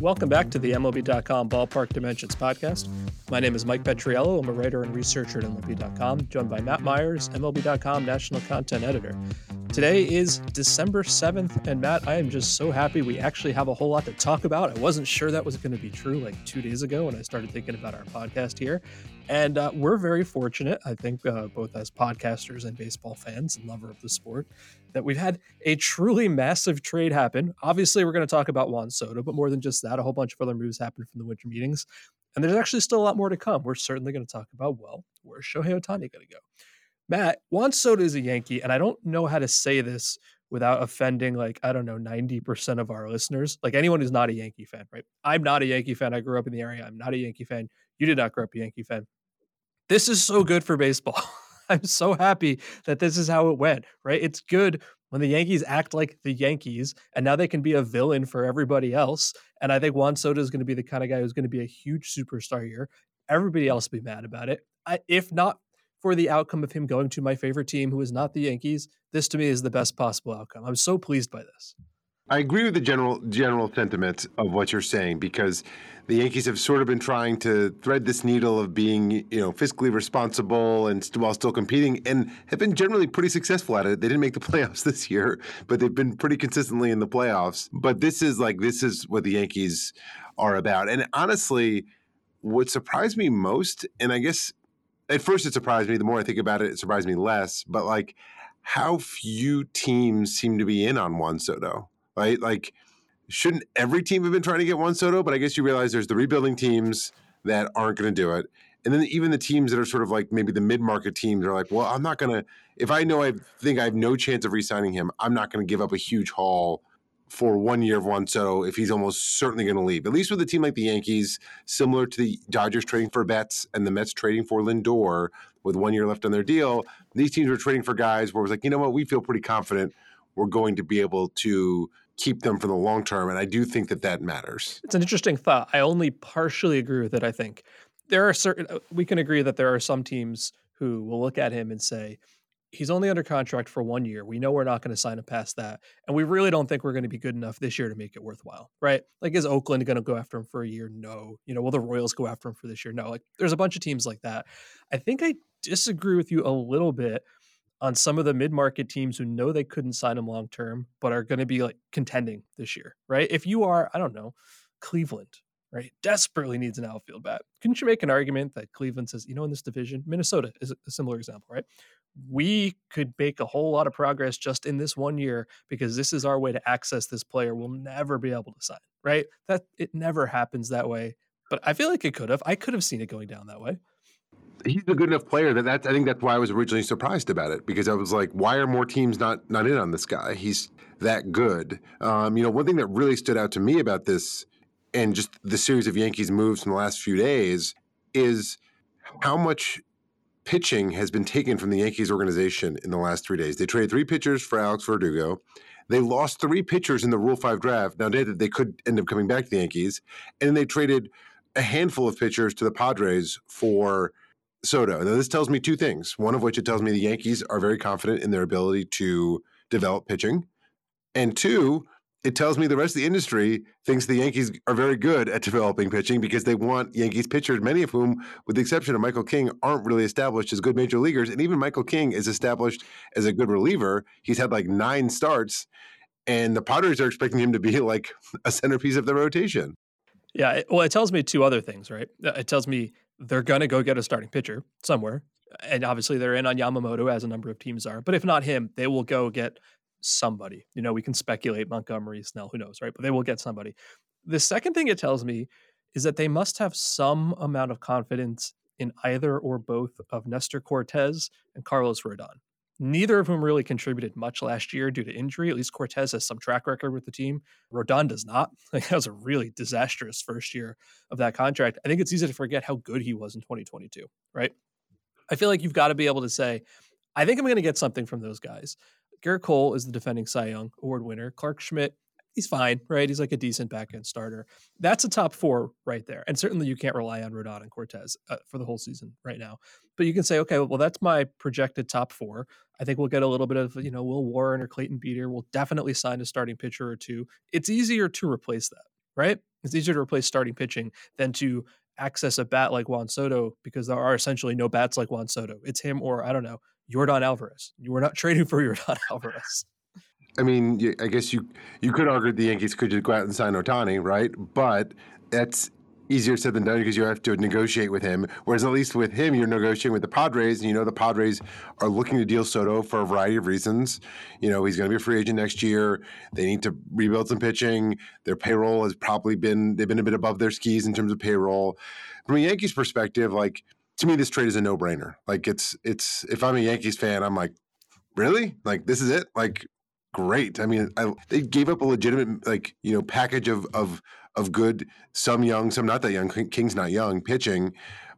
Welcome back to the MLB.com Ballpark Dimensions podcast. My name is Mike Petriello. I'm a writer and researcher at MLB.com, joined by Matt Meyers, MLB.com national content editor. Today is December 7th, and Matt, I am just so happy we actually have a whole lot to talk about. I wasn't sure that was going to be true like two days ago when I started thinking about our podcast here. And uh, we're very fortunate, I think, uh, both as podcasters and baseball fans and lover of the sport, that we've had a truly massive trade happen. Obviously, we're going to talk about Juan Soto, but more than just that, a whole bunch of other moves happened from the winter meetings. And there's actually still a lot more to come. We're certainly going to talk about, well, where's Shohei Ohtani going to go? Matt, Juan Soto is a Yankee, and I don't know how to say this without offending, like, I don't know, 90% of our listeners. Like anyone who's not a Yankee fan, right? I'm not a Yankee fan. I grew up in the area. I'm not a Yankee fan. You did not grow up a Yankee fan. This is so good for baseball. I'm so happy that this is how it went, right? It's good when the Yankees act like the Yankees, and now they can be a villain for everybody else. And I think Juan Soto is going to be the kind of guy who's going to be a huge superstar here. Everybody else will be mad about it. I, if not for the outcome of him going to my favorite team, who is not the Yankees, this to me is the best possible outcome. I'm so pleased by this. I agree with the general general sentiment of what you're saying because the Yankees have sort of been trying to thread this needle of being, you know, fiscally responsible and st- while still competing, and have been generally pretty successful at it. They didn't make the playoffs this year, but they've been pretty consistently in the playoffs. But this is like this is what the Yankees are about. And honestly, what surprised me most, and I guess at first it surprised me. The more I think about it, it surprised me less. But like how few teams seem to be in on Juan Soto right? Like, shouldn't every team have been trying to get Juan Soto? But I guess you realize there's the rebuilding teams that aren't going to do it. And then even the teams that are sort of like maybe the mid market teams are like, well, I'm not going to, if I know I think I have no chance of re signing him, I'm not going to give up a huge haul for one year of Juan Soto if he's almost certainly going to leave. At least with a team like the Yankees, similar to the Dodgers trading for Betts and the Mets trading for Lindor with one year left on their deal, these teams were trading for guys where it was like, you know what, we feel pretty confident we're going to be able to keep them for the long term. And I do think that that matters. It's an interesting thought. I only partially agree with it. I think there are certain, we can agree that there are some teams who will look at him and say, he's only under contract for one year. We know we're not going to sign him past that. And we really don't think we're going to be good enough this year to make it worthwhile, right? Like, is Oakland going to go after him for a year? No. You know, will the Royals go after him for this year? No. Like, there's a bunch of teams like that. I think I disagree with you a little bit on some of the mid-market teams who know they couldn't sign him long term but are going to be like contending this year right if you are i don't know cleveland right? Desperately needs an outfield bat. Couldn't you make an argument that cleveland says you know in this division minnesota is a similar example right? We could make a whole lot of progress just in this one year because this is our way to access this player we'll never be able to sign right? That it never happens that way but i feel like it could have. I could have seen it going down that way. He's a good enough player that that's, I think that's why I was originally surprised about it because I was like, why are more teams not not in on this guy? He's that good. Um, you know, one thing that really stood out to me about this and just the series of Yankees moves in the last few days is how much pitching has been taken from the Yankees organization in the last three days. They traded three pitchers for Alex Verdugo. They lost three pitchers in the Rule 5 draft. Now, they could end up coming back to the Yankees. And then they traded a handful of pitchers to the Padres for – Soto. Now, this tells me two things. One of which it tells me the Yankees are very confident in their ability to develop pitching. And two, it tells me the rest of the industry thinks the Yankees are very good at developing pitching because they want Yankees pitchers, many of whom, with the exception of Michael King, aren't really established as good major leaguers. And even Michael King is established as a good reliever. He's had like nine starts, and the Padres are expecting him to be like a centerpiece of the rotation. Yeah, well, it tells me two other things, right? Uh, it tells me they're going to go get a starting pitcher somewhere. And obviously, they're in on Yamamoto, as a number of teams are. But if not him, they will go get somebody. You know, we can speculate Montgomery, Snell, who knows, right? But they will get somebody. The second thing it tells me is that they must have some amount of confidence in either or both of Nestor Cortes and Carlos Rodon neither of whom really contributed much last year due to injury. At least Cortes has some track record with the team. Rodon does not. Like, that was a really disastrous first year of that contract. I think it's easy to forget how good he was in 2022, right? I feel like you've got to be able to say, I think I'm going to get something from those guys. Gerrit Cole is the defending Cy Young Award winner. Clarke Schmidt he's fine, right? He's like a decent back end starter. That's a top four right there. And certainly you can't rely on Rodon and Cortes uh, for the whole season right now. But you can say, okay, well, that's my projected top four. I think we'll get a little bit of, you know, Will Warren or Clayton Beeter. We'll definitely sign a starting pitcher or two. It's easier to replace that, right? It's easier to replace starting pitching than to access a bat like Juan Soto because there are essentially no bats like Juan Soto. It's him or I don't know, Yordan Alvarez. You were not trading for Yordan Alvarez. I mean, I guess you you could argue the Yankees could just go out and sign Ohtani, right? But that's easier said than done because you have to negotiate with him. Whereas at least with him, you're negotiating with the Padres, and you know the Padres are looking to deal Soto for a variety of reasons. You know he's going to be a free agent next year. They need to rebuild some pitching. Their payroll has probably been they've been a bit above their skis in terms of payroll. From a Yankees perspective, like to me, this trade is a no brainer. Like it's it's if I'm a Yankees fan, I'm like, really? Like this is it? Like great. I mean, I, they gave up a legitimate like you know package of of of good, some young, some not that young. King's not young pitching,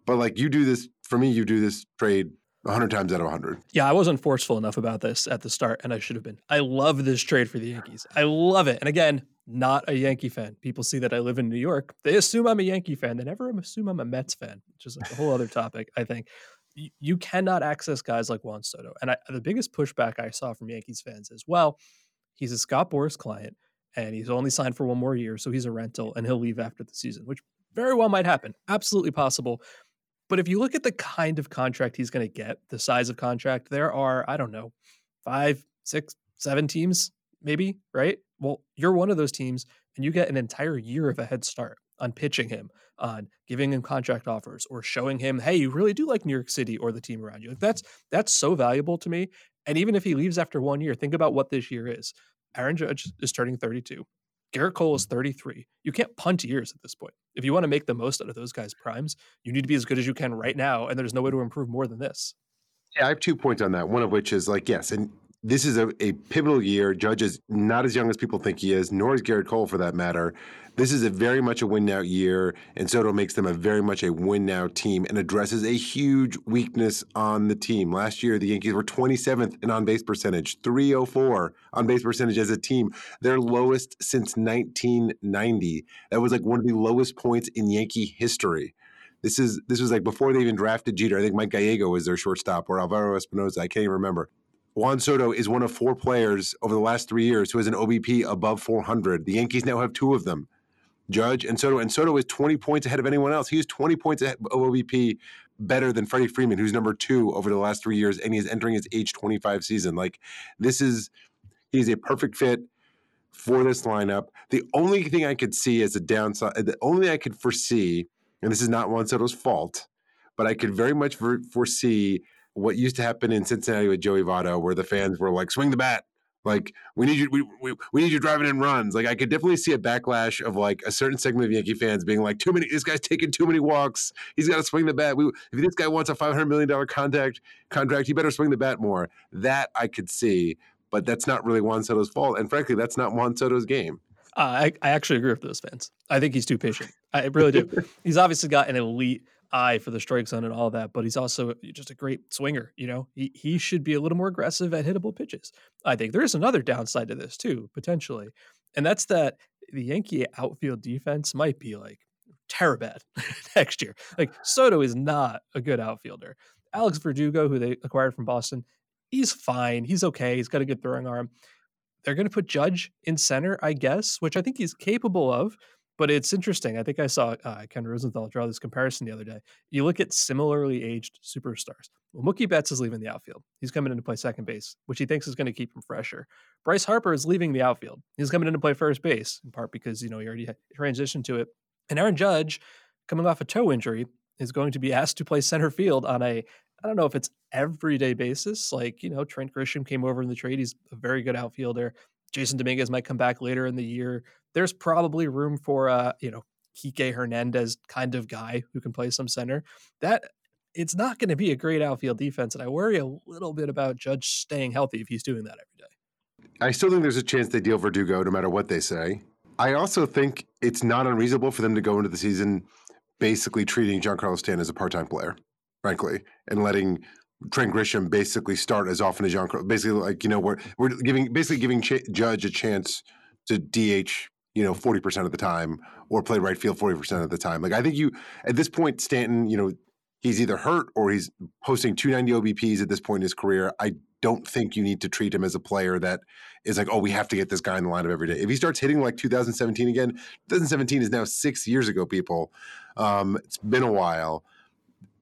but like you do this for me, you do this trade 100 times out of 100. Yeah, I wasn't forceful enough about this at the start, and I should have been. I love this trade for the Yankees. I love it. And again, not a Yankee fan. People see that I live in New York. They assume I'm a Yankee fan. They never assume I'm a Mets fan, which is like a whole other topic, I think. You, cannot access guys like Juan Soto. And I, the biggest pushback I saw from Yankees fans is, well, he's a Scott Boras client and he's only signed for one more year, so he's a rental and he'll leave after the season, which very well might happen. Absolutely possible. But if you look at the kind of contract he's going to get, the size of contract, there are, I don't know, five, six, seven teams, maybe, right? Well, you're one of those teams and you get an entire year of a head start on pitching him, on giving him contract offers or showing him, hey, you really do like New York City or the team around you. Like that's that's so valuable to me. And even if he leaves after one year, think about what this year is. Aaron Judge is turning 32. Gerrit Cole is 33. You can't punt years at this point. If you want to make the most out of those guys' primes, you need to be as good as you can right now, and there's no way to improve more than this. Yeah, I have two points on that. One of which is like, yes, and this is a, a pivotal year. Judge is not as young as people think he is, nor is Gerrit Cole for that matter. This is a very much a win now year, and Soto makes them a very much a win now team and addresses a huge weakness on the team. Last year, the Yankees were 27th in on base percentage, 304 on base percentage as a team, their lowest since 1990. That was like one of the lowest points in Yankee history. This is this was like before they even drafted Jeter. I think Mike Gallego was their shortstop or Alvaro Espinoza. I can't even remember. Juan Soto is one of four players over the last three years who has an OBP above 400. The Yankees now have two of them, Judge and Soto. And Soto is 20 points ahead of anyone else. He is 20 points of OBP better than Freddie Freeman, who's number two over the last three years, and he is entering his age 25 season. Like this is, he's a perfect fit for this lineup. The only thing I could see as a downside, the only thing I could foresee, and this is not Juan Soto's fault, but I could very much foresee what used to happen in Cincinnati with Joey Votto, where the fans were like, "Swing the bat." Like we need you, we, we, we need you driving in runs. Like I could definitely see a backlash of like a certain segment of Yankee fans being like, too many. This guy's taking too many walks. He's got to swing the bat. We, if this guy wants a five hundred million dollar contract, contract, he better swing the bat more. That I could see, but that's not really Juan Soto's fault. And frankly, that's not Juan Soto's game. Uh, I, I actually agree with those fans. I think he's too patient. I really do. he's obviously got an elite eye for the strike zone and all that, but he's also just a great swinger. You know, he he should be a little more aggressive at hittable pitches. I think there is another downside to this too, potentially, and that's that the Yankee outfield defense might be like terrible next year. Like Soto is not a good outfielder. Alex Verdugo, who they acquired from Boston, he's fine. He's okay. He's got a good throwing arm. They're going to put Judge in center, I guess, which I think he's capable of. But it's interesting. I think I saw uh, Ken Rosenthal draw this comparison the other day. You look at similarly aged superstars. Well, Mookie Betts is leaving the outfield. He's coming in to play second base, which he thinks is going to keep him fresher. Bryce Harper is leaving the outfield. He's coming in to play first base, in part because you know he already transitioned to it. And Aaron Judge, coming off a toe injury, is going to be asked to play center field on a I don't know if it's everyday basis. Like, you know, Trent Grisham came over in the trade. He's a very good outfielder. Jasson Dominguez might come back later in the year. There's probably room for a, you know, Kike Hernandez kind of guy who can play some center. That it's not going to be a great outfield defense, and I worry a little bit about Judge staying healthy if he's doing that every day. I still think there's a chance they deal Verdugo no matter what they say. I also think it's not unreasonable for them to go into the season basically treating Giancarlo Stanton as a part-time player, frankly, and letting Trent Grisham basically start as often as John. Basically, like you know, we're we're giving basically giving Ch- Judge a chance to DH. You know, forty percent of the time, or play right field forty percent of the time. Like I think you at this point, Stanton. You know, he's either hurt or he's posting 290 OBPs at this point in his career. I don't think you need to treat him as a player that is like, oh, we have to get this guy in the lineup every day. If he starts hitting like 2017 again, 2017 is now six years ago, people. Um, it's been a while.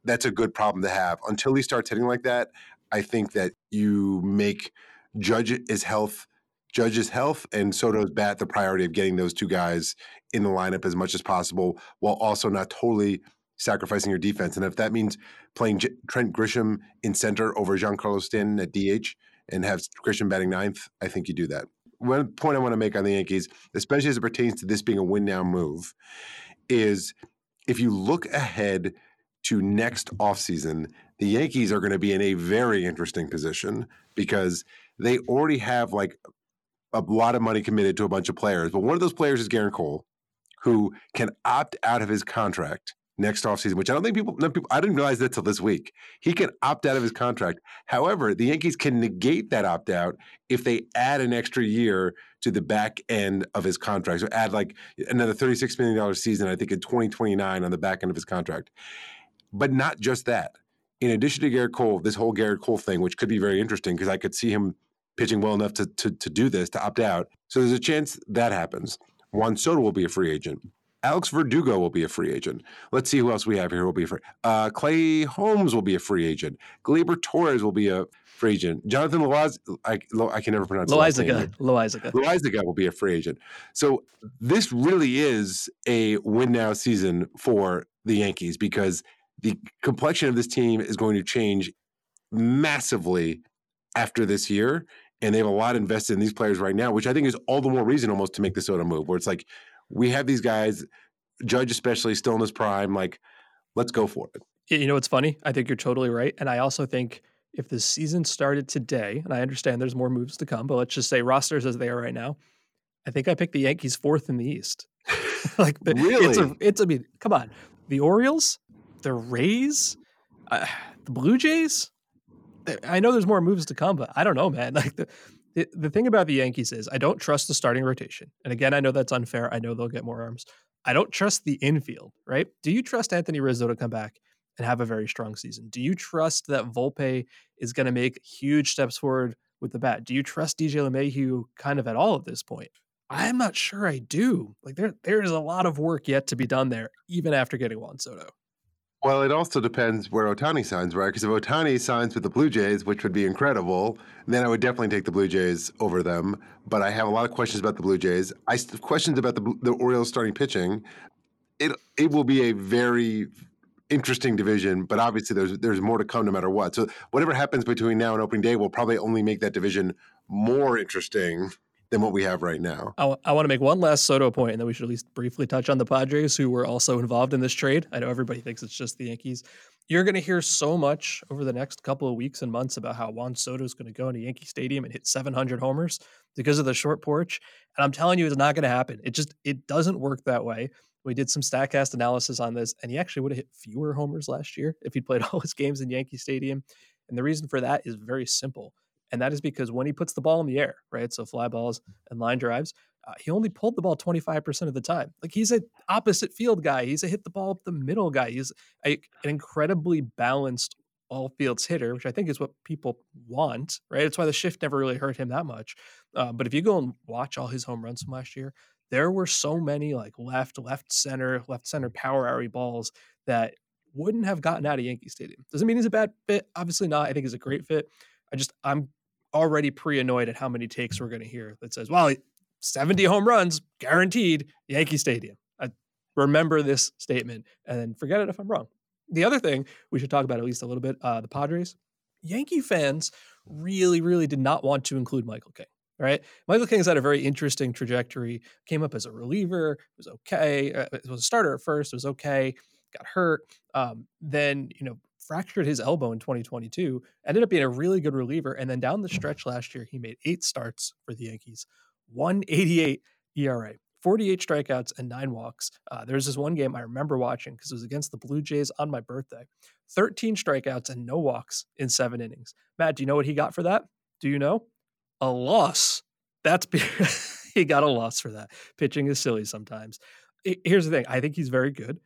That's a good problem to have. Until he starts hitting like that, I think that you make Judge his health, Judge's health, and Soto's bat the priority of getting those two guys in the lineup as much as possible, while also not totally sacrificing your defense. And if that means playing J- Trent Grisham in center over Giancarlo Stanton at DH and have Grisham batting ninth, I think you do that. One point I want to make on the Yankees, especially as it pertains to this being a win now move, is if you look ahead to next offseason, the Yankees are going to be in a very interesting position because they already have like a lot of money committed to a bunch of players. But one of those players is Gerrit Cole, who can opt out of his contract next offseason, which I don't think people, people, I didn't realize that till this week. He can opt out of his contract. However, the Yankees can negate that opt out if they add an extra year to the back end of his contract. So add like another $36 million season, I think in 2029 on the back end of his contract. But not just that. In addition to Gerrit Cole, this whole Gerrit Cole thing, which could be very interesting because I could see him pitching well enough to, to, to do this, to opt out. So there's a chance that happens. Juan Soto will be a free agent. Alex Verdugo will be a free agent. Let's see who else we have here. Will be free. Uh, Clay Holmes will be a free agent. Gleyber Torres will be a free agent. Jonathan Loaz, I, I can never pronounce Loaisiga. Loaisiga. Loaisiga will be a free agent. So this really is a win now season for the Yankees because the complexion of this team is going to change massively after this year. And they have a lot invested in these players right now, which I think is all the more reason almost to make the Soto move, where it's like we have these guys, Judge especially, still in his prime. Like, let's go for it. You know, it's funny. I think you're totally right. And I also think if the season started today, and I understand there's more moves to come, but let's just say rosters as they are right now, I think I picked the Yankees fourth in the East. like, really? It's a, it's, I mean, come on. The Orioles, the Rays, uh, the Blue Jays. I know there's more moves to come, but I don't know, man. Like the the, the thing about the Yankees is I don't trust the starting rotation. And again, I know that's unfair. I know they'll get more arms. I don't trust the infield, right? Do you trust Anthony Rizzo to come back and have a very strong season? Do you trust that Volpe is going to make huge steps forward with the bat? Do you trust DJ LeMahieu kind of at all at this point? I'm not sure I do. Like there, there is a lot of work yet to be done there, even after getting Juan Soto. Well, it also depends where Ohtani signs, right? Because if Ohtani signs with the Blue Jays, which would be incredible, then I would definitely take the Blue Jays over them. But I have a lot of questions about the Blue Jays. I have questions about the the Orioles starting pitching. It it will be a very interesting division, but obviously there's there's more to come no matter what. So whatever happens between now and opening day will probably only make that division more interesting than what we have right now. I, w- I want to make one last Soto point, and then we should at least briefly touch on the Padres, who were also involved in this trade. I know everybody thinks it's just the Yankees. You're going to hear so much over the next couple of weeks and months about how Juan Soto is going to go into Yankee Stadium and hit 700 homers because of the short porch. And I'm telling you, it's not going to happen. It just it doesn't work that way. We did some Statcast analysis on this, and he actually would have hit fewer homers last year if he'd played all his games in Yankee Stadium. And the reason for that is very simple. And that is because when he puts the ball in the air, right? So fly balls and line drives, uh, he only pulled the ball 25% of the time. Like he's an opposite field guy. He's a hit the ball up the middle guy. He's a, an incredibly balanced all fields hitter, which I think is what people want, right? It's why the shift never really hurt him that much. Uh, but if you go and watch all his home runs from last year, there were so many like left, left center, left center power alley balls that wouldn't have gotten out of Yankee Stadium. Doesn't mean he's a bad fit. Obviously not. I think he's a great fit. I just I'm already pre annoyed at how many takes we're going to hear that says, well, 70 home runs guaranteed, Yankee Stadium. I remember this statement and forget it if I'm wrong. The other thing we should talk about at least a little bit uh, the Padres. Yankee fans really, really did not want to include Michael King. Right, Michael King's had a very interesting trajectory. Came up as a reliever, was okay. Uh, it was a starter at first, was okay. Got hurt. Um, then you know fractured his elbow in 2022, ended up being a really good reliever. And then down the stretch last year, he made eight starts for the Yankees, 188 ERA, 48 strikeouts, and nine walks. Uh, there's this one game I remember watching because it was against the Blue Jays on my birthday. 13 strikeouts and no walks in seven innings. Matt, do you know what he got for that? Do you know? A loss. That's he got a loss for that. Pitching is silly sometimes. Here's the thing I think he's very good.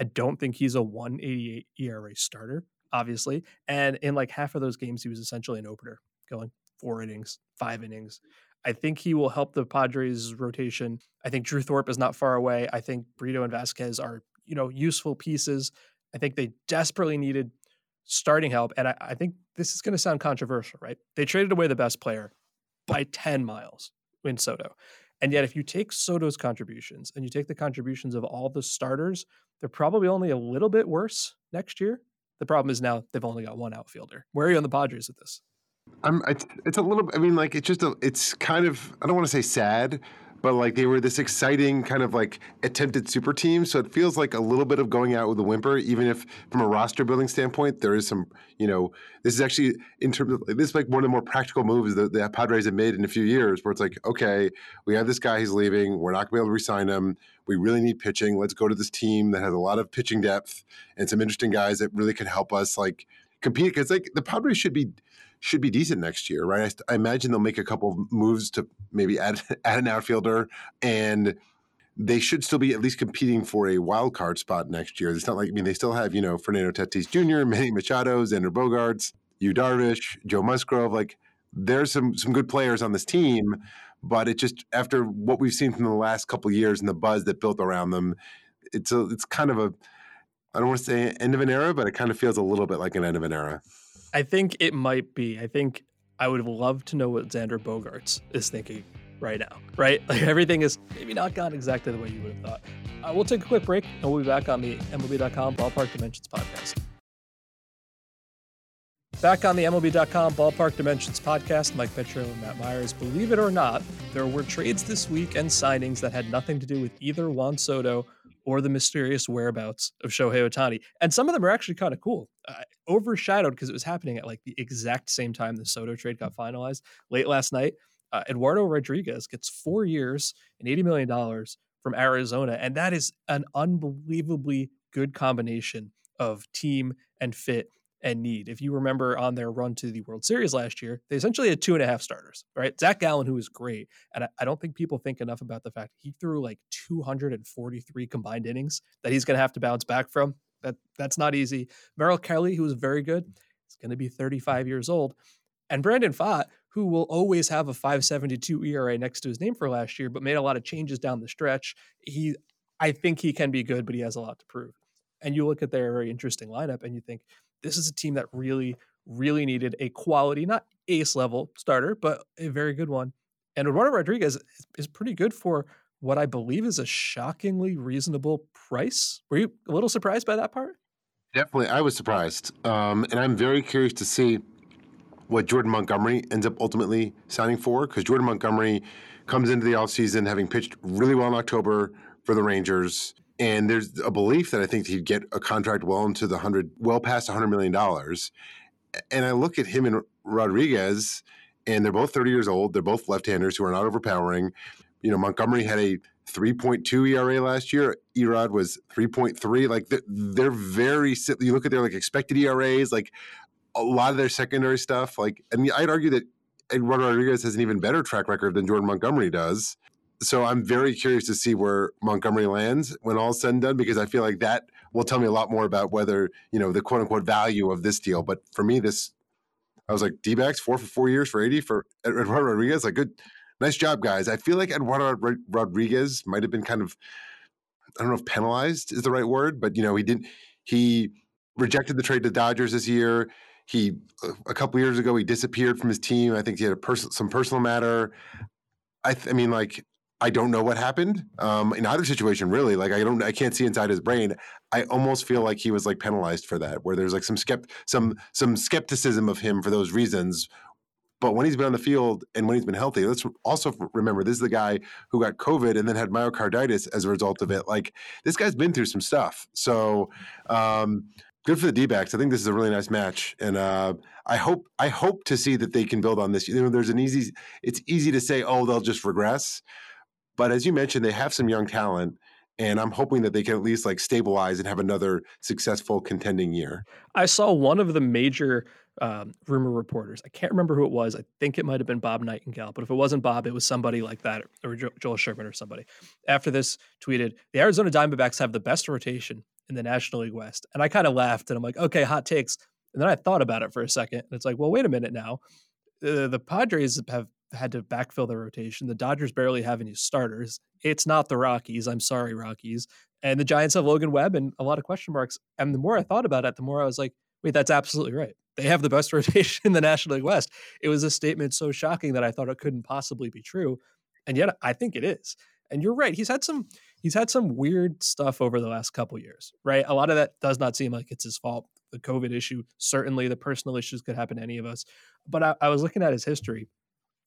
I don't think he's a 188 ERA starter, obviously. And in like half of those games, he was essentially an opener, going four innings, five innings. I think he will help the Padres rotation. I think Drew Thorpe is not far away. I think Brito and Vasquez are, you know, useful pieces. I think they desperately needed starting help. And I, I think this is going to sound controversial, right? They traded away the best player by 10 miles in Soto. And yet, if you take Soto's contributions and you take the contributions of all the starters, they're probably only a little bit worse next year. The problem is now they've only got one outfielder. Where are you on the Padres with this? I'm. It's, it's a little. I mean, like it's just a. It's kind of. I don't want to say sad, but like they were this exciting kind of like attempted super team. So it feels like a little bit of going out with a whimper, even if from a roster building standpoint, there is some, you know, this is actually in terms of this is like one of the more practical moves that the Padres have made in a few years where it's like, okay, we have this guy, he's leaving, we're not gonna be able to resign him. We really need pitching. Let's go to this team that has a lot of pitching depth and some interesting guys that really could help us like compete. Because like the Padres should be should be decent next year, right? I, I imagine they'll make a couple of moves to maybe add add an outfielder, and they should still be at least competing for a wild card spot next year. It's not like I mean they still have you know Fernando Tatis Jr., Manny Machado, Xander Bogaerts, Yu Darvish, Joe Musgrove. Like there's some some good players on this team, but it just after what we've seen from the last couple years and the buzz that built around them, it's a it's kind of a I don't want to say end of an era, but it kind of feels a little bit like an end of an era. I think it might be. I think I would love to know what Xander Bogaerts is thinking right now, right? Like everything is maybe not gone exactly the way you would have thought. Uh, we'll take a quick break and we'll be back on the MLB.com Ballpark Dimensions podcast. Back on the MLB.com Ballpark Dimensions podcast, Mike Petriello and Matt Meyers. Believe it or not, there were trades this week and signings that had nothing to do with either Juan Soto or the mysterious whereabouts of Shohei Ohtani. And some of them are actually kind of cool. Uh, overshadowed because it was happening at like the exact same time the Soto trade got finalized late last night. Uh, Eduardo Rodriguez gets four years and $80 million from Arizona. And that is an unbelievably good combination of team and fit and need. If you remember on their run to the World Series last year, they essentially had two and a half starters, right? Zach Gallen, who was great. And I, I don't think people think enough about the fact he threw like 243 combined innings that he's going to have to bounce back from. That That's not easy. Merrill Kelly, who was very good, is going to be 35 years old. And Brandon Pfaadt, who will always have a 572 ERA next to his name for last year, but made a lot of changes down the stretch. He, I think he can be good, but he has a lot to prove. And you look at their very interesting lineup and you think, this is a team that really, really needed a quality, not ace level starter, but a very good one. And Eduardo Rodriguez is pretty good for what I believe is a shockingly reasonable price. Were you a little surprised by that part? Definitely, I was surprised. Um, and I'm very curious to see what Jordan Montgomery ends up ultimately signing for because Jordan Montgomery comes into the offseason having pitched really well in October for the Rangers. And there's a belief that I think he'd get a contract well into the hundred, well past hundred million dollars. And I look at him and Rodriguez, and they're both 30 years old. They're both left-handers who are not overpowering. You know, Montgomery had a 3.2 ERA last year. Erod was 3.3. Like they're, they're very. You look at their like expected ERAs, like a lot of their secondary stuff. Like, mean, I'd argue that Eduardo Rodriguez has an even better track record than Jordan Montgomery does so I'm very curious to see where Montgomery lands when all's said and done, because I feel like that will tell me a lot more about whether you know the quote unquote value of this deal. But for me, this I was like D backs four for four years for 80 for Eduardo Rodriguez. Like good, nice job, guys. I feel like Eduardo Rodriguez might have been kind of I don't know if penalized is the right word, but you know he didn't he rejected the trade to Dodgers this year. He a couple years ago he disappeared from his team. I think he had a pers- some personal matter. I, th- I mean, like I don't know what happened um, in either situation. Really, like I don't, I can't see inside his brain. I almost feel like he was like penalized for that, where there's like some skept, some some skepticism of him for those reasons. But when he's been on the field and when he's been healthy, let's also remember this is the guy who got COVID and then had myocarditis as a result of it. Like this guy's been through some stuff. So um, good for the D-backs. I think this is a really nice match, and uh, I hope I hope to see that they can build on this. You know, there's an easy. It's easy to say, oh, they'll just regress but as you mentioned, they have some young talent, and I'm hoping that they can at least like stabilize and have another successful contending year. I saw one of the major um, rumor reporters. I can't remember who it was. I think it might have been Bob Nightingale, but if it wasn't Bob, it was somebody like that, or Joel Sherman or somebody. After this, tweeted the Arizona Diamondbacks have the best rotation in the National League West. And I kind of laughed and I'm like, okay, hot takes. And then I thought about it for a second. And it's like, well, wait a minute now. Uh, the Padres have had to backfill the rotation. The Dodgers barely have any starters. It's not the Rockies. I'm sorry, Rockies. And the Giants have Logan Webb and a lot of question marks. And the more I thought about it, the more I was like, wait, that's absolutely right. They have the best rotation in the National League West. It was a statement so shocking that I thought it couldn't possibly be true. And yet I think it is. And you're right. He's had some he's had some weird stuff over the last couple years, right? A lot of that does not seem like it's his fault. The COVID issue, certainly the personal issues could happen to any of us. But I, I was looking at his history.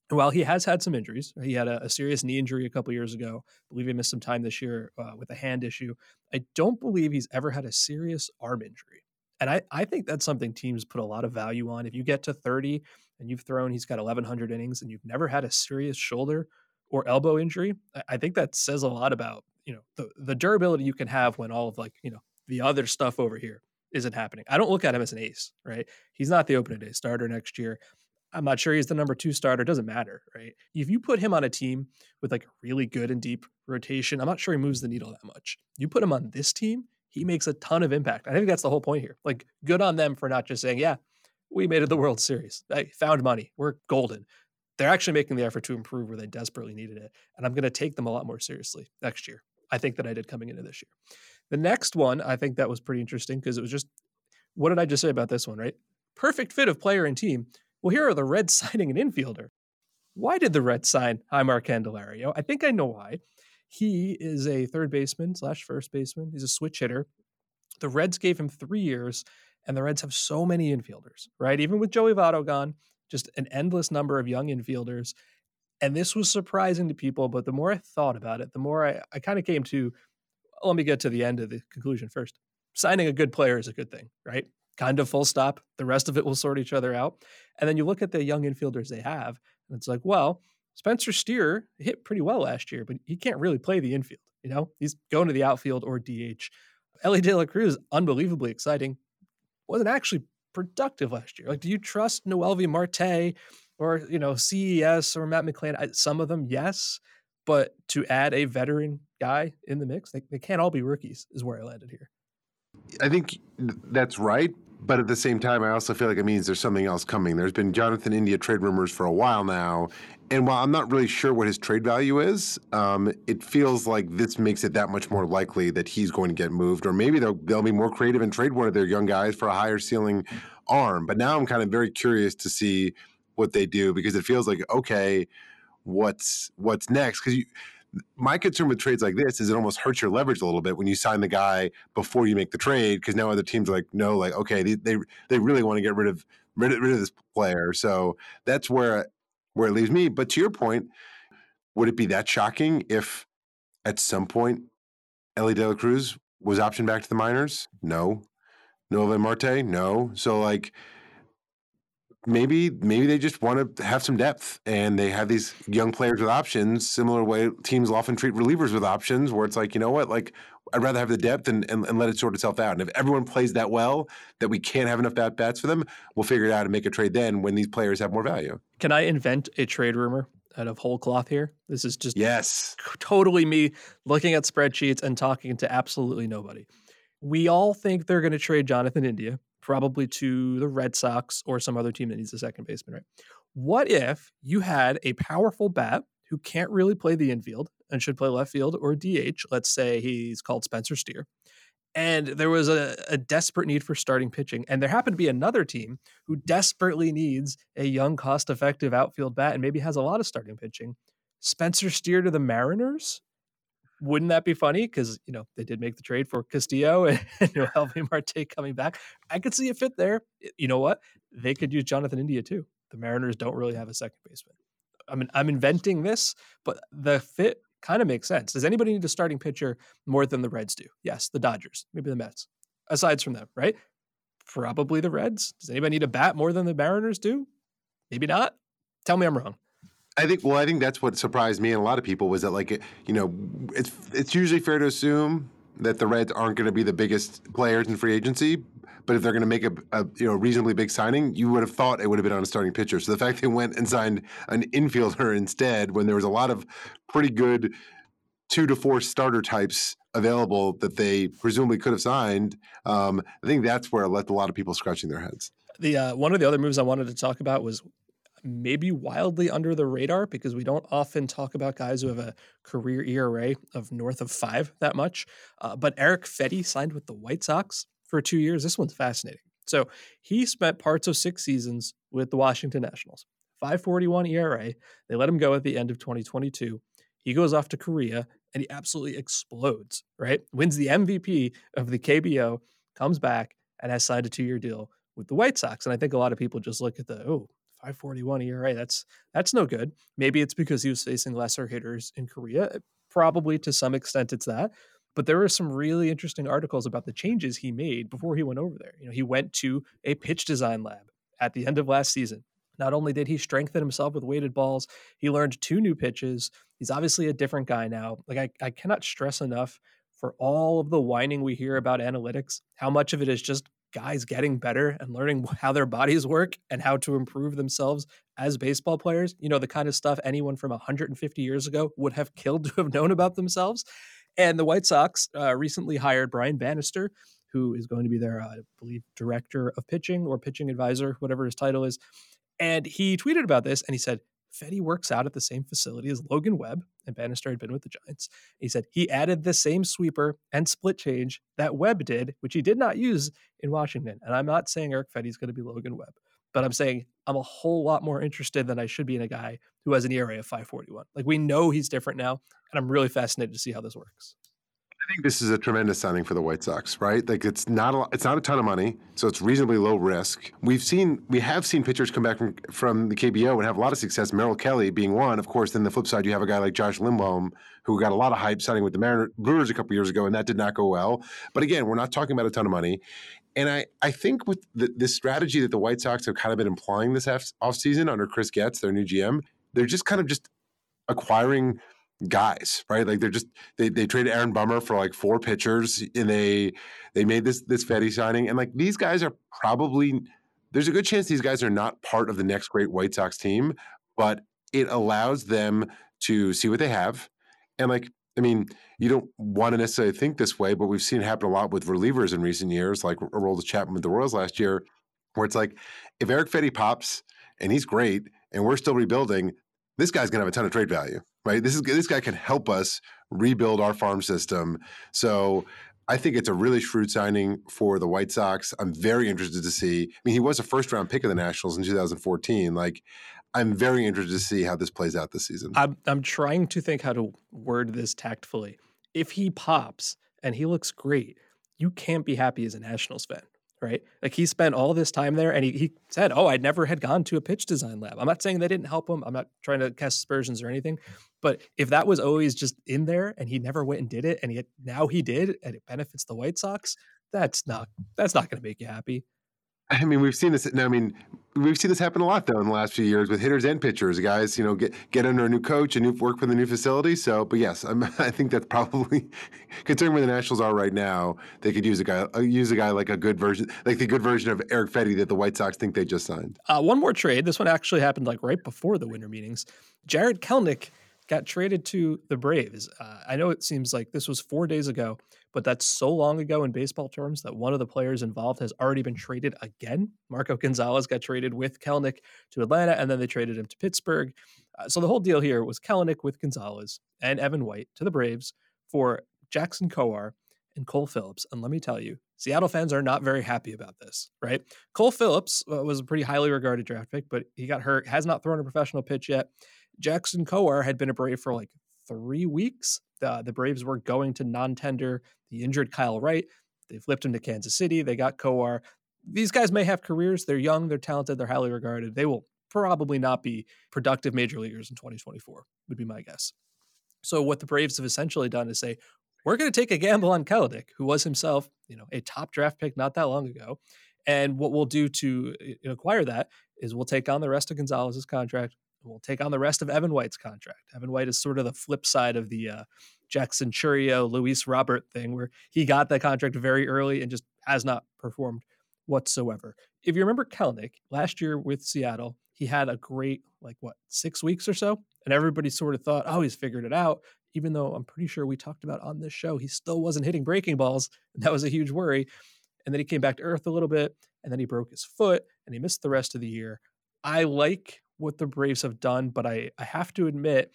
While he has had some injuries, he had a, a serious knee injury a couple years ago. I believe he missed some time this year uh, with a hand issue. I don't believe he's ever had a serious arm injury. And I, I think that's something teams put a lot of value on. If you get to 30 and you've thrown, he's got 1,100 innings and you've never had a serious shoulder or elbow injury, I think that says a lot about you know the the durability you can have when all of like you know the other stuff over here isn't happening. I don't look at him as an ace, right? He's not the opening day starter next year. I'm not sure he's the number two starter. Doesn't matter, right? If you put him on a team with like really good and deep rotation, I'm not sure he moves the needle that much. You put him on this team, he makes a ton of impact. I think that's the whole point here. Like, good on them for not just saying, yeah, we made it the World Series. I found money. We're golden. They're actually making the effort to improve where they desperately needed it. And I'm going to take them a lot more seriously next year. I think that I did coming into this year. The next one, I think that was pretty interesting because it was just, what did I just say about this one, right? Perfect fit of player and team. Well, here are the Reds signing an infielder. Why did the Reds sign Jeimer Candelario? Oh, I think I know why. He is a third baseman slash first baseman. He's a switch hitter. The Reds gave him three years, and the Reds have so many infielders, right? Even with Joey Votto gone, just an endless number of young infielders. And this was surprising to people, but the more I thought about it, the more I, I kind of came to let me get to the end of the conclusion first. Signing a good player is a good thing, right? Kind of full stop. The rest of it will sort each other out. And then you look at the young infielders they have, and it's like, well, Spencer Steer hit pretty well last year, but he can't really play the infield. You know, he's going to the outfield or DH. Elly De La Cruz, unbelievably exciting, wasn't actually productive last year. Like, do you trust Noelvi Marte or you know CES or Matt McLain. Some of them, yes, but to add a veteran guy in the mix, they, they can't all be rookies. Is where I landed here. I think that's right. But at the same time, I also feel like it means there's something else coming. There's been Jonathan India trade rumors for a while now. And while I'm not really sure what his trade value is, um, it feels like this makes it that much more likely that he's going to get moved. Or maybe they'll, they'll be more creative and trade one of their young guys for a higher ceiling arm. But now I'm kind of very curious to see what they do because it feels like okay, what's what's next? Because you my concern with trades like this is it almost hurts your leverage a little bit when you sign the guy before you make the trade because now other teams are like no like okay they they, they really want to get rid of rid of, rid of this player. So that's where where it leaves me. But to your point would it be that shocking if at some point Elly De La Cruz was optioned back to the minors? No. Noelvi Marte? No. So like maybe maybe they just want to have some depth and they have these young players with options similar way teams often treat relievers with options where it's like you know what? Like i'd rather have the depth and, and, and let it sort itself out. And if everyone plays that well that we can't have enough bat bats for them we'll figure it out and make a trade then when these players have more value. Can i invent a trade rumor out of whole cloth here? This is just yes. totally me looking at spreadsheets and talking to absolutely nobody. We all think they're going to trade jonathan india probably to the Red Sox or some other team that needs a second baseman, right? What if you had a powerful bat who can't really play the infield and should play left field or DH? Let's say he's called Spencer Steer. And there was a, a desperate need for starting pitching. And there happened to be another team who desperately needs a young, cost effective outfield bat and maybe has a lot of starting pitching. Spencer Steer to the Mariners wouldn't that be funny? Because you know they did make the trade for Castillo and, and Noelvi Marte coming back. I could see a fit there. You know what? They could use Jonathan India too. The Mariners don't really have a second baseman. I mean, I'm inventing this, but the fit kind of makes sense. Does anybody need a starting pitcher more than the Reds do? Yes, the Dodgers, maybe the Mets. Aside from them, right? Probably the Reds. Does anybody need a bat more than the Mariners do? Maybe not. Tell me I'm wrong. I think. Well, I think that's what surprised me and a lot of people was that, like, you know, it's it's usually fair to assume that the Reds aren't going to be the biggest players in free agency, but if they're going to make a, a, you know reasonably big signing, you would have thought it would have been on a starting pitcher. So the fact they went and signed an infielder instead, when there was a lot of pretty good two to four starter types available that they presumably could have signed. Um, I think that's where it left a lot of people scratching their heads. The uh, one of the other moves I wanted to talk about was maybe wildly under the radar because we don't often talk about guys who have a career ERA of north of five that much. Uh, but Erik Fedde signed with the White Sox for two years. This one's fascinating. So he spent parts of six seasons with the Washington Nationals. 541 ERA. They let him go at the end of 2022. He goes off to Korea and he absolutely explodes, right? Wins the MVP of the KBO, comes back and has signed a two year deal with the White Sox. And I think a lot of people just look at the, oh, 541 ERA. That's that's no good. Maybe it's because he was facing lesser hitters in Korea. Eh, probably to some extent it's that. But there were some really interesting articles about the changes he made before he went over there. You know, he went to a pitch design lab at the end of last season. Not only did he strengthen himself with weighted balls, he learned two new pitches. He's obviously a different guy now. Like I, I cannot stress enough for all of the whining we hear about analytics, how much of it is just guys getting better and learning how their bodies work and how to improve themselves as baseball players. You know, the kind of stuff anyone from 150 years ago would have killed to have known about themselves. And the White Sox uh, recently hired Brian Bannister, who is going to be their, uh, I believe, director of pitching or pitching advisor, whatever his title is. And he tweeted about this and he said, Fedde works out at the same facility as Logan Webb, and Bannister had been with the Giants. He said he added the same sweeper and split change that Webb did, which he did not use in Washington. And I'm not saying Erik is going to be Logan Webb, but I'm saying I'm a whole lot more interested than I should be in a guy who has an ERA of 541. Like we know he's different now, and I'm really fascinated to see how this works. I think this is a tremendous signing for the White Sox, right? Like it's not a it's not a ton of money, so it's reasonably low risk. We've seen we have seen pitchers come back from from the KBO and have a lot of success. Merrill Kelly being one, of course. Then the flip side, you have a guy like Josh Lindblom who got a lot of hype signing with the Mariner, Brewers a couple years ago, and that did not go well. But again, we're not talking about a ton of money. And I, I think with the, this strategy that the White Sox have kind of been employing this off, offseason under Chris Getz, their new GM, they're just kind of just acquiring guys, right? Like they're just they they traded Aaron Bummer for like four pitchers and they they made this this Fedde signing. And like these guys are probably there's a good chance these guys are not part of the next great White Sox team, but it allows them to see what they have. And like I mean, you don't want to necessarily think this way, but we've seen it happen a lot with relievers in recent years, like Aroldis Chapman with the Royals last year, where it's like if Erik Fedde pops and he's great and we're still rebuilding, this guy's gonna have a ton of trade value, right? This is this guy can help us rebuild our farm system. So I think it's a really shrewd signing for the White Sox. I'm very interested to see. I mean, he was a first round pick of the Nationals in 2014. Like, I'm very interested to see how this plays out this season. I'm I'm trying to think how to word this tactfully. If he pops and he looks great, you can't be happy as a Nationals fan, right? Like he spent all this time there and he, he said, Oh, I never had gone to a pitch design lab. I'm not saying they didn't help him. I'm not trying to cast aspersions or anything. But if that was always just in there and he never went and did it and had, now he did and it benefits the White Sox, that's not that's not going to make you happy. I mean, we've seen this. I mean, we've seen this happen a lot though in the last few years with hitters and pitchers. Guys, you know, get get under a new coach and new work for the new facility. So, but yes, I'm, i think that's probably considering where the Nationals are right now, they could use a guy uh, use a guy like a good version, like the good version of Erik Fedde that the White Sox think they just signed. Uh, one more trade. This one actually happened like right before the winter meetings. Jarred Kelenic got traded to the Braves. Uh, I know it seems like this was four days ago, but that's so long ago in baseball terms that one of the players involved has already been traded again. Marco Gonzalez got traded with Kelenic to Atlanta, and then they traded him to Pittsburgh. Uh, so the whole deal here was Kelenic with Gonzalez and Evan White to the Braves for Jackson Kowar and Cole Phillips. And let me tell you, Seattle fans are not very happy about this, right? Cole Phillips uh, was a pretty highly regarded draft pick, but he got hurt, has not thrown a professional pitch yet. Jackson Kowar had been a Brave for like three weeks. The, Braves were going to non tender the injured Kyle Wright. They flipped him to Kansas City. They got Kowar. These guys may have careers. They're young, they're talented, they're highly regarded. They will probably not be productive major leaguers in 2024, would be my guess. So, what the Braves have essentially done is say, we're going to take a gamble on Kelenic, who was himself, you know, a top draft pick not that long ago. And what we'll do to uh, acquire that is we'll take on the rest of Gonzalez's contract will take on the rest of Evan White's contract. Evan White is sort of the flip side of the uh, Jackson Chourio, Luis Robert thing, where he got that contract very early and just has not performed whatsoever. If you remember Kelenic last year with Seattle, he had a great like what six weeks or so, and everybody sort of thought, oh, he's figured it out. even though I'm pretty sure we talked about on this show, he still wasn't hitting breaking balls. And that was a huge worry. And then he came back to earth a little bit, and then he broke his foot and he missed the rest of the year. I like what the Braves have done, but I, I have to admit,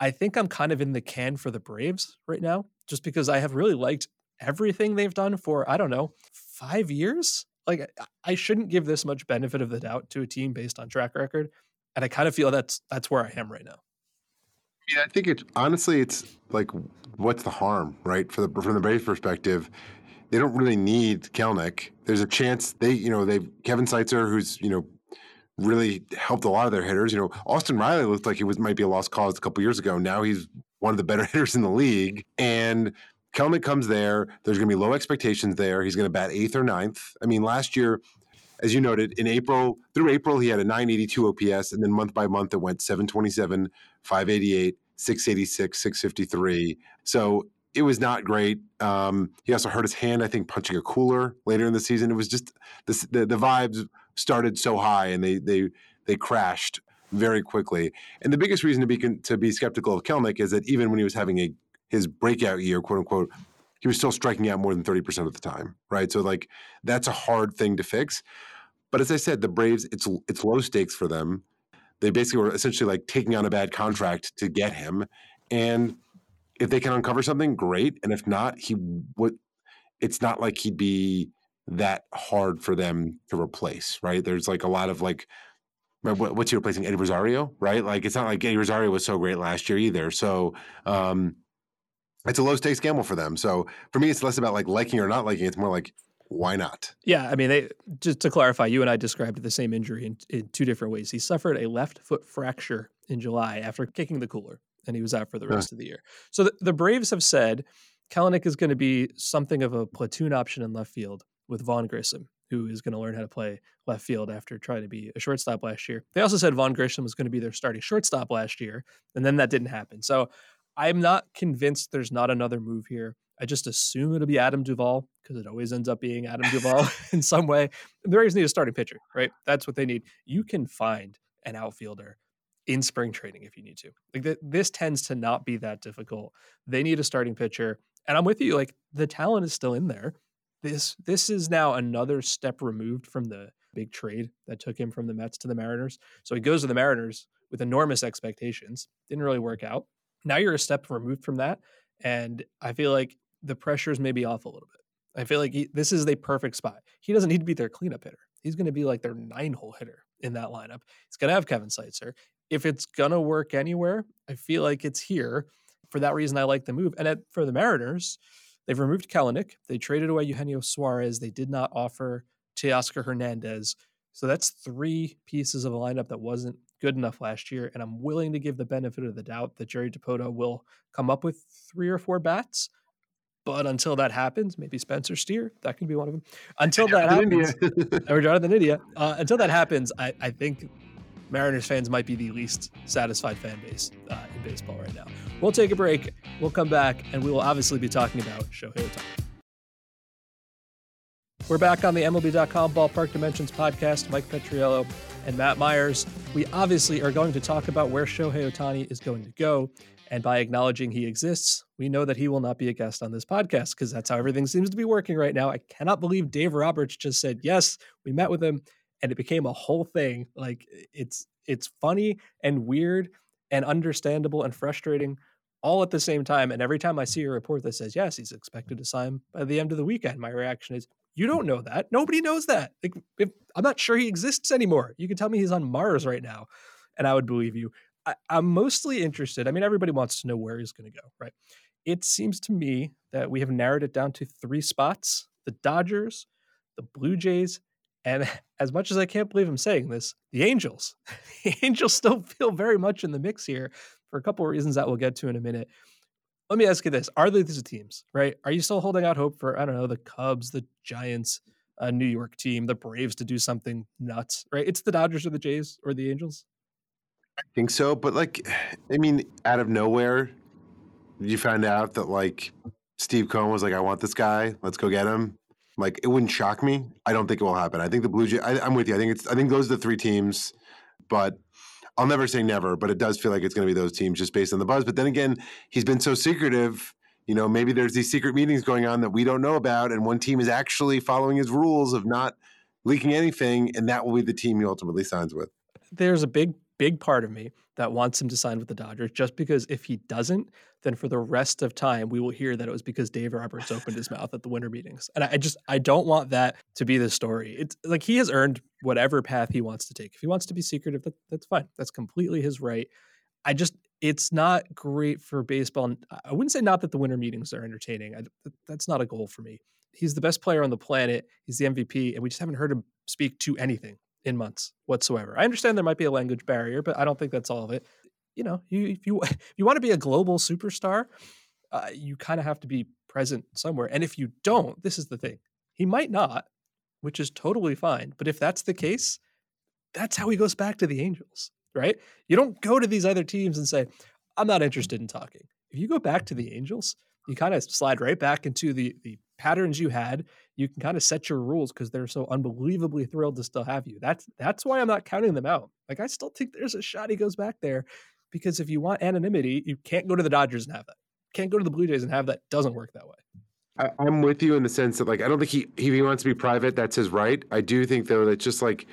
I think I'm kind of in the can for the Braves right now, just because I have really liked everything they've done for, I don't know, five years. Like, I shouldn't give this much benefit of the doubt to a team based on track record. And I kind of feel that's that's where I am right now. Yeah, I think it's honestly, it's like, what's the harm, right? For the from the Braves perspective, they don't really need Kelenic. There's a chance they, you know, they've Kevin Seitzer, who's you know really helped a lot of their hitters. You know, Austin Riley looked like he was might be a lost cause a couple years ago. Now he's one of the better hitters in the league, and Kelenic comes there. There's going to be low expectations there. He's going to bat eighth or ninth. I mean, last year, as you noted, in April through April, he had a 982 OPS, and then month by month it went 727, 588, 686, 653. So it was not great. Um, he also hurt his hand, I think, punching a cooler later in the season. It was just the, the, the vibes started so high and they they they crashed very quickly. And the biggest reason to be to be skeptical of Kelenic is that even when he was having a his breakout year, quote unquote, he was still striking out more than 30% of the time, right? So like that's a hard thing to fix. But as I said, the Braves, it's it's low stakes for them. They basically were essentially like taking on a bad contract to get him. And if they can uncover something, great. And if not, he would it's not like he'd be that hard for them to replace, right? There's like a lot of like what's he replacing Eddie Rosario, right? Like it's not like Eddie Rosario was so great last year either. So um it's a low stakes gamble for them. So for me, it's less about like liking or not liking. It's more like why not? Yeah, I mean, they, just to clarify, you and I described the same injury in, in two different ways. He suffered a left foot fracture in July after kicking the cooler, and he was out for the rest of the year. So the, the Braves have said Kelenic is going to be something of a platoon option in left field with Vaughn Grissom, who is going to learn how to play left field after trying to be a shortstop last year. They also said Vaughn Grissom was going to be their starting shortstop last year, and then that didn't happen. So I'm not convinced there's not another move here. I just assume it'll be Adam Duvall because it always ends up being Adam Duvall in some way. The Rays need a starting pitcher, right? That's what they need. You can find an outfielder in spring training if you need to. Like th- this tends to not be that difficult. They need a starting pitcher, and I'm with you. Like the talent is still in there. This this is now another step removed from the big trade that took him from the Mets to the Mariners. So he goes to the Mariners with enormous expectations. Didn't really work out. Now you're a step removed from that. And I feel like the pressures may be off a little bit. I feel like he, this is the perfect spot. He doesn't need to be their cleanup hitter. He's going to be like their nine hole hitter in that lineup. He's going to have Kevin Seitzer. If it's going to work anywhere, I feel like it's here. For that reason, I like the move. And at, for the Mariners, they've removed Kelenic. They traded away Eugenio Suarez. They did not offer Teoscar Hernandez. So that's three pieces of a lineup that wasn't good enough last year. And I'm willing to give the benefit of the doubt that Jerry Dipoto will come up with three or four bats. But until that happens, maybe Spencer Steer, that could be one of them. Until that happens, or Jonathan India, uh, until that happens, I, I, think Mariners fans might be the least satisfied fan base uh, in baseball right now. We'll take a break. We'll come back, and we will obviously be talking about Shohei Ohtani. We're back on the MLB.com Ballpark Dimensions podcast. Mike Petriello and Matt Meyers. We obviously are going to talk about where Shohei Ohtani is going to go. And by acknowledging he exists, we know that he will not be a guest on this podcast because that's how everything seems to be working right now. I cannot believe Dave Roberts just said, yes, we met with him and it became a whole thing. Like it's it's funny and weird and understandable and frustrating all at the same time. And every time I see a report that says, yes, he's expected to sign by the end of the weekend, my reaction is, you don't know that. Nobody knows that. Like, if, I'm not sure he exists anymore. You can tell me he's on Mars right now, and I would believe you. I, I'm mostly interested. I mean, everybody wants to know where he's going to go, right? It seems to me that we have narrowed it down to three spots the Dodgers, the Blue Jays, and as much as I can't believe I'm saying this, the Angels. the Angels still feel very much in the mix here for a couple of reasons that we'll get to in a minute let me ask you this: Are these teams right? Are you still holding out hope for I don't know the Cubs, the Giants, a New York team, the Braves to do something nuts? Right? It's the Dodgers or the Jays or the Angels. I think so, but like, I mean, out of nowhere, you found out that like Steve Cohen was like, "I want this guy. Let's go get him." Like, it wouldn't shock me. I don't think it will happen. I think the Blue Jays. I, I'm with you. I think it's. I think those are the three teams, but I'll never say never, but it does feel like it's going to be those teams just based on the buzz. But then again, he's been so secretive. You know, maybe there's these secret meetings going on that we don't know about, and one team is actually following his rules of not leaking anything, and that will be the team he ultimately signs with. There's a big, big part of me that wants him to sign with the Dodgers just because if he doesn't, then for the rest of time we will hear that it was because Dave Roberts opened his mouth at the winter meetings. And I just I don't want that to be the story. It's like he has earned whatever path he wants to take. If he wants to be secretive, that, that's fine. That's completely his right. I just it's not great for baseball. I wouldn't say not that the winter meetings are entertaining. I, that's not a goal for me. He's the best player on the planet. He's the MVP, and we just haven't heard him speak to anything in months whatsoever. I understand there might be a language barrier, but I don't think that's all of it. You know, you, if you if you want to be a global superstar, uh, you kind of have to be present somewhere. And if you don't, this is the thing: he might not, which is totally fine. But if that's the case, that's how he goes back to the Angels, right? You don't go to these other teams and say, "I'm not interested in talking." If you go back to the Angels, you kind of slide right back into the the patterns you had you can kind of set your rules because they're so unbelievably thrilled to still have you. That's that's why I'm not counting them out. Like I still think there's a shot he goes back there because if you want anonymity, you can't go to the Dodgers and have that. Can't go to the Blue Jays and have that. Doesn't work that way. I, am with you in the sense that like I don't think he he wants to be private, that's his right. I do think though that just like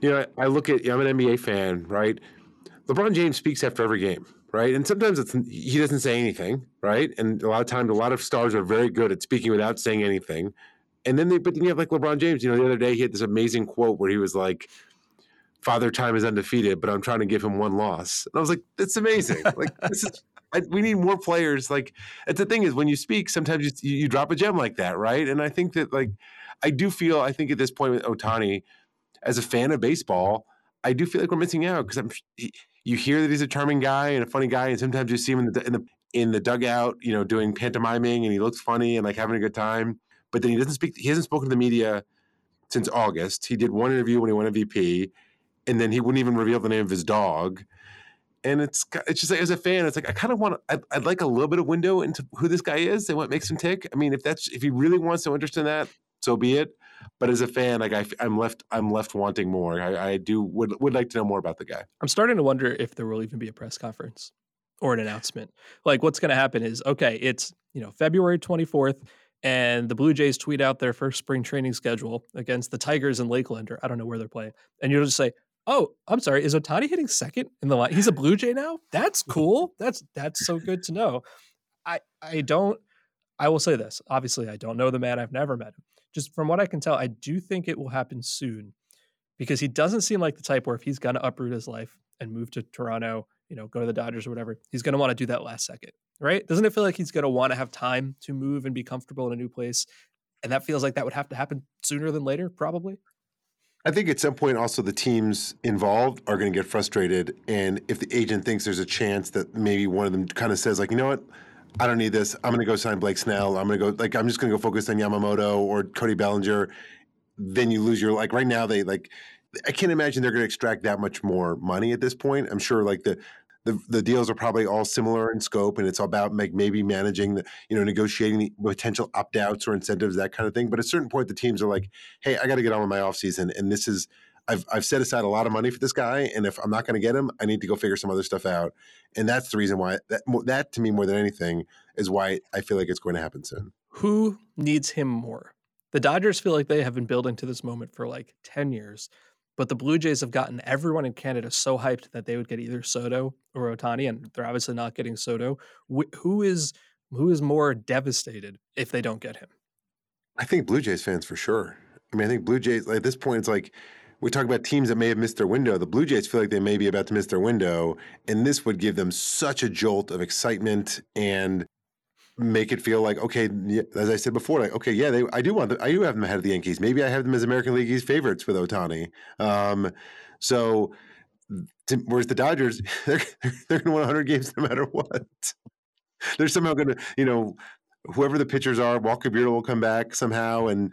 you know, I look at I'm an NBA fan, right? LeBron James speaks after every game right? And sometimes it's he doesn't say anything, right? And a lot of times, a lot of stars are very good at speaking without saying anything. And then they, but then you have like LeBron James. You know, the other day he had this amazing quote where he was like, "Father Time is undefeated, but I'm trying to give him one loss." And I was like, "That's amazing! like this is." I, we need more players. Like, it's the thing is, when you speak, sometimes you, you drop a gem like that, right? And I think that, like, I do feel, I think at this point with Ohtani, as a fan of baseball, I do feel like we're missing out because I'm. He, you hear that he's a charming guy and a funny guy, and sometimes you see him in the in the in the dugout, you know, doing pantomiming, and he looks funny and like having a good time. But then he doesn't speak. He hasn't spoken to the media since August. He did one interview when he won MVP, and then he wouldn't even reveal the name of his dog. And it's it's just like as a fan, it's like I kind of want. I'd, I'd like a little bit of window into who this guy is and what makes him tick. I mean, if that's if he really wants to interest in that, so be it. But as a fan, like I, am left, I'm left wanting more. I, I, do would would like to know more about the guy. I'm starting to wonder if there will even be a press conference or an announcement. Like, what's going to happen is okay, it's you know February 24th, and the Blue Jays tweet out their first spring training schedule against the Tigers in Lakeland, or I don't know where they're playing, and you'll just say, "Oh, I'm sorry, is Ohtani hitting second in the line? He's a Blue Jay now. That's cool. That's that's so good to know." I I don't. I will say this. Obviously, I don't know the man. I've never met him just from what I can tell, I do think it will happen soon because he doesn't seem like the type where if he's going to uproot his life and move to Toronto, you know, go to the Dodgers or whatever, he's going to want to do that last second, right? Doesn't it feel like he's going to want to have time to move and be comfortable in a new place? And that feels like that would have to happen sooner than later, probably. I think at some point also the teams involved are going to get frustrated. And if the agent thinks there's a chance that maybe one of them kind of says, like, you know what, I don't need this. I'm going to go sign Blake Snell. I'm going to go like I'm just going to go focus on Yamamoto or Cody Bellinger. Then you lose your like right now they like I can't imagine they're going to extract that much more money at this point. I'm sure like the the, the deals are probably all similar in scope and it's about maybe managing the you know negotiating the potential opt-outs or incentives that kind of thing but at a certain point the teams are like hey i got to get on with my offseason and this is I've I've set aside a lot of money for this guy, and if I'm not going to get him, I need to go figure some other stuff out. And that's the reason why that that to me more than anything is why I feel like it's going to happen soon. Who needs him more? The Dodgers feel like they have been building to this moment for like ten years, but the Blue Jays have gotten everyone in Canada so hyped that they would get either Soto or Ohtani, and they're obviously not getting Soto. Who is who is more devastated if they don't get him? I think Blue Jays fans for sure. I mean, I think Blue Jays at this point it's like we talk about teams that may have missed their window. The Blue Jays feel like they may be about to miss their window, and this would give them such a jolt of excitement and make it feel like okay, as I said before, like okay, yeah, they, I do want, I do have them ahead of the Yankees. Maybe I have them as American League favorites with Ohtani. Um, so, to, whereas the Dodgers, they're they're going to win 100 games no matter what. They're somehow going to, you know, whoever the pitchers are, Walker Buehler will come back somehow, and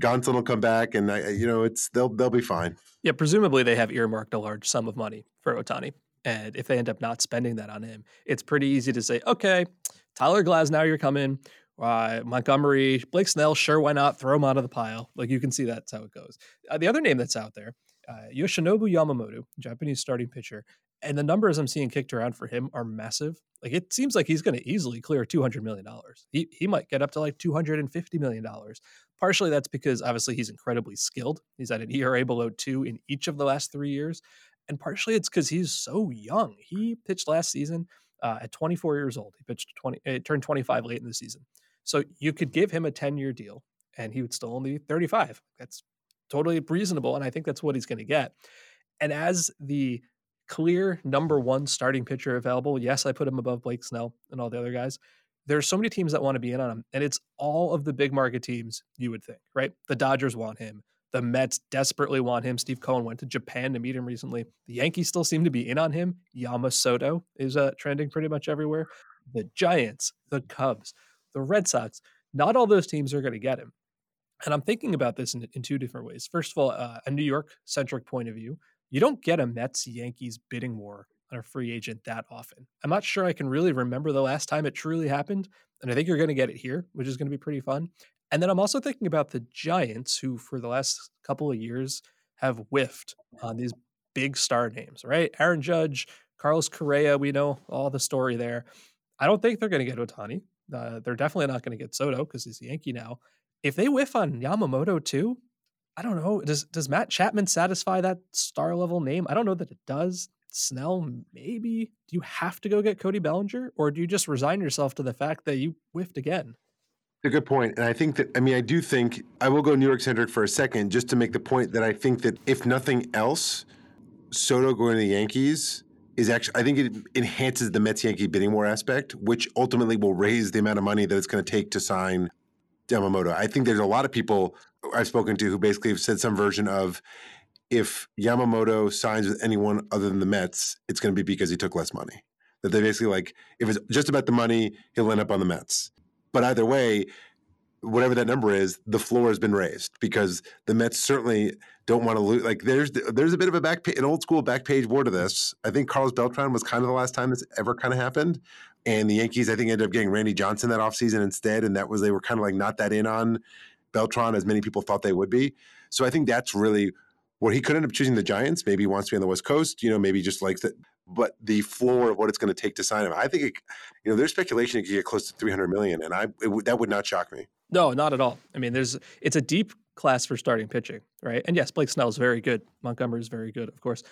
Gonsolin will come back, and I, you know, it's they'll they'll be fine. Yeah, presumably they have earmarked a large sum of money for Ohtani. and if they end up not spending that on him, it's pretty easy to say, okay, Tyler Glasnow, you're coming. Uh, Montgomery, Blake Snell, sure, why not? Throw him out of the pile. Like you can see that's how it goes. Uh, the other name that's out there uh, Yoshinobu Yamamoto, Japanese starting pitcher, and the numbers I'm seeing kicked around for him are massive. Like it seems like he's going to easily clear 200 million dollars. He he might get up to like 250 million dollars. Partially that's because obviously he's incredibly skilled. He's at an ERA below 2 in each of the last 3 years, and partially it's cuz he's so young. He pitched last season uh, at 24 years old. He pitched 20 it uh, turned 25 late in the season. So you could give him a 10-year deal and he would still only be 35. That's totally reasonable and I think that's what he's going to get. And as the clear number one starting pitcher available. Yes, I put him above Blake Snell and all the other guys. There's so many teams that want to be in on him, and it's all of the big market teams you would think, right? The Dodgers want him. The Mets desperately want him. Steve Cohen went to Japan to meet him recently. The Yankees still seem to be in on him. Yamamoto is uh, trending pretty much everywhere. The Giants, the Cubs, the Red Sox, not all those teams are going to get him. And I'm thinking about this in, in two different ways. First of all, uh, a New York centric point of view you don't get a Mets Yankees bidding war on a free agent that often. I'm not sure I can really remember the last time it truly happened. And I think you're going to get it here, which is going to be pretty fun. And then I'm also thinking about the Giants, who for the last couple of years have whiffed on these big star names, right? Aaron Judge, Carlos Correa, we know all the story there. I don't think they're going to get Ohtani. Uh, they're definitely not going to get Soto because he's a Yankee now. If they whiff on Yamamoto too, I don't know. Does does Matt Chapman satisfy that star level name? I don't know that it does. Snell, maybe. Do you have to go get Cody Bellinger, or do you just resign yourself to the fact that you whiffed again? A good point, and I think that I mean I do think I will go New York centric for a second, just to make the point that I think that if nothing else, Soto going to the Yankees is actually I think it enhances the Mets Yankee bidding war aspect, which ultimately will raise the amount of money that it's going to take to sign Yamamoto. I think there's a lot of people I've spoken to who basically have said some version of if Yamamoto signs with anyone other than the Mets, it's going to be because he took less money. That they basically like, if it's just about the money, he'll end up on the Mets. But either way, whatever that number is, the floor has been raised because the Mets certainly don't want to lose. Like there's there's a bit of a back an old school back page war to this. I think Carlos Beltran was kind of the last time this ever kind of happened. And the Yankees, I think, ended up getting Randy Johnson that offseason instead. And that was they were kind of like not that in on Beltran as many people thought they would be. So I think that's really where he could end up choosing the Giants. Maybe he wants to be on the West Coast. You know, maybe just likes it. But the floor of what it's going to take to sign him, I think, it, you know, there's speculation it could get close to 300 million, and I that would not shock me. No, not at all. I mean, there's it's a deep class for starting pitching, right? And yes, Blake Snell is very good. Montgomery is very good, of course.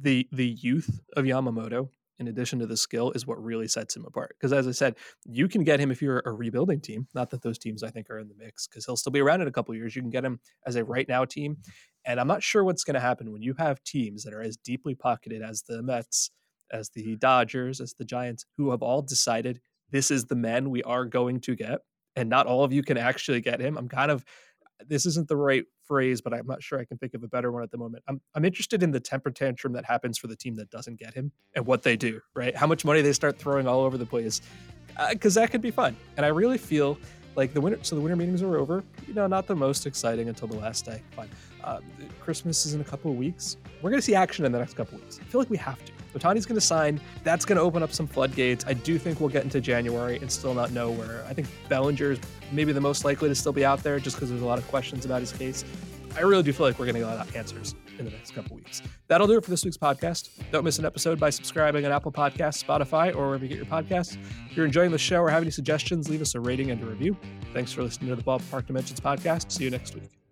The the youth of Yamamoto in addition to the skill is what really sets him apart. Because as I said, you can get him if you're a rebuilding team. Not that those teams I think are in the mix, because he'll still be around in a couple years. You can get him as a right now team, and I'm not sure what's going to happen when you have teams that are as deeply pocketed as the Mets, as the Dodgers, as the Giants, who have all decided this is the man we are going to get, and not all of you can actually get him. I'm kind of this isn't the right phrase, but I'm not sure I can think of a better one at the moment. I'm I'm interested in the temper tantrum that happens for the team that doesn't get him and what they do, right? How much money they start throwing all over the place, because uh, that could be fun. And I really feel like the winter. So the winter meetings are over. You know, not the most exciting until the last day. Fine. Uh, Christmas is in a couple of weeks. We're going to see action in the next couple of weeks. I feel like we have to. Ohtani's going to sign. That's going to open up some floodgates. I do think we'll get into January and still not know where. I think Bellinger is maybe the most likely to still be out there just because there's a lot of questions about his case. I really do feel like we're going to get a lot of answers in the next couple weeks. That'll do it for this week's podcast. Don't miss an episode by subscribing on Apple Podcasts, Spotify, or wherever you get your podcasts. If you're enjoying the show or have any suggestions, leave us a rating and a review. Thanks for listening to the Ballpark Dimensions podcast. See you next week.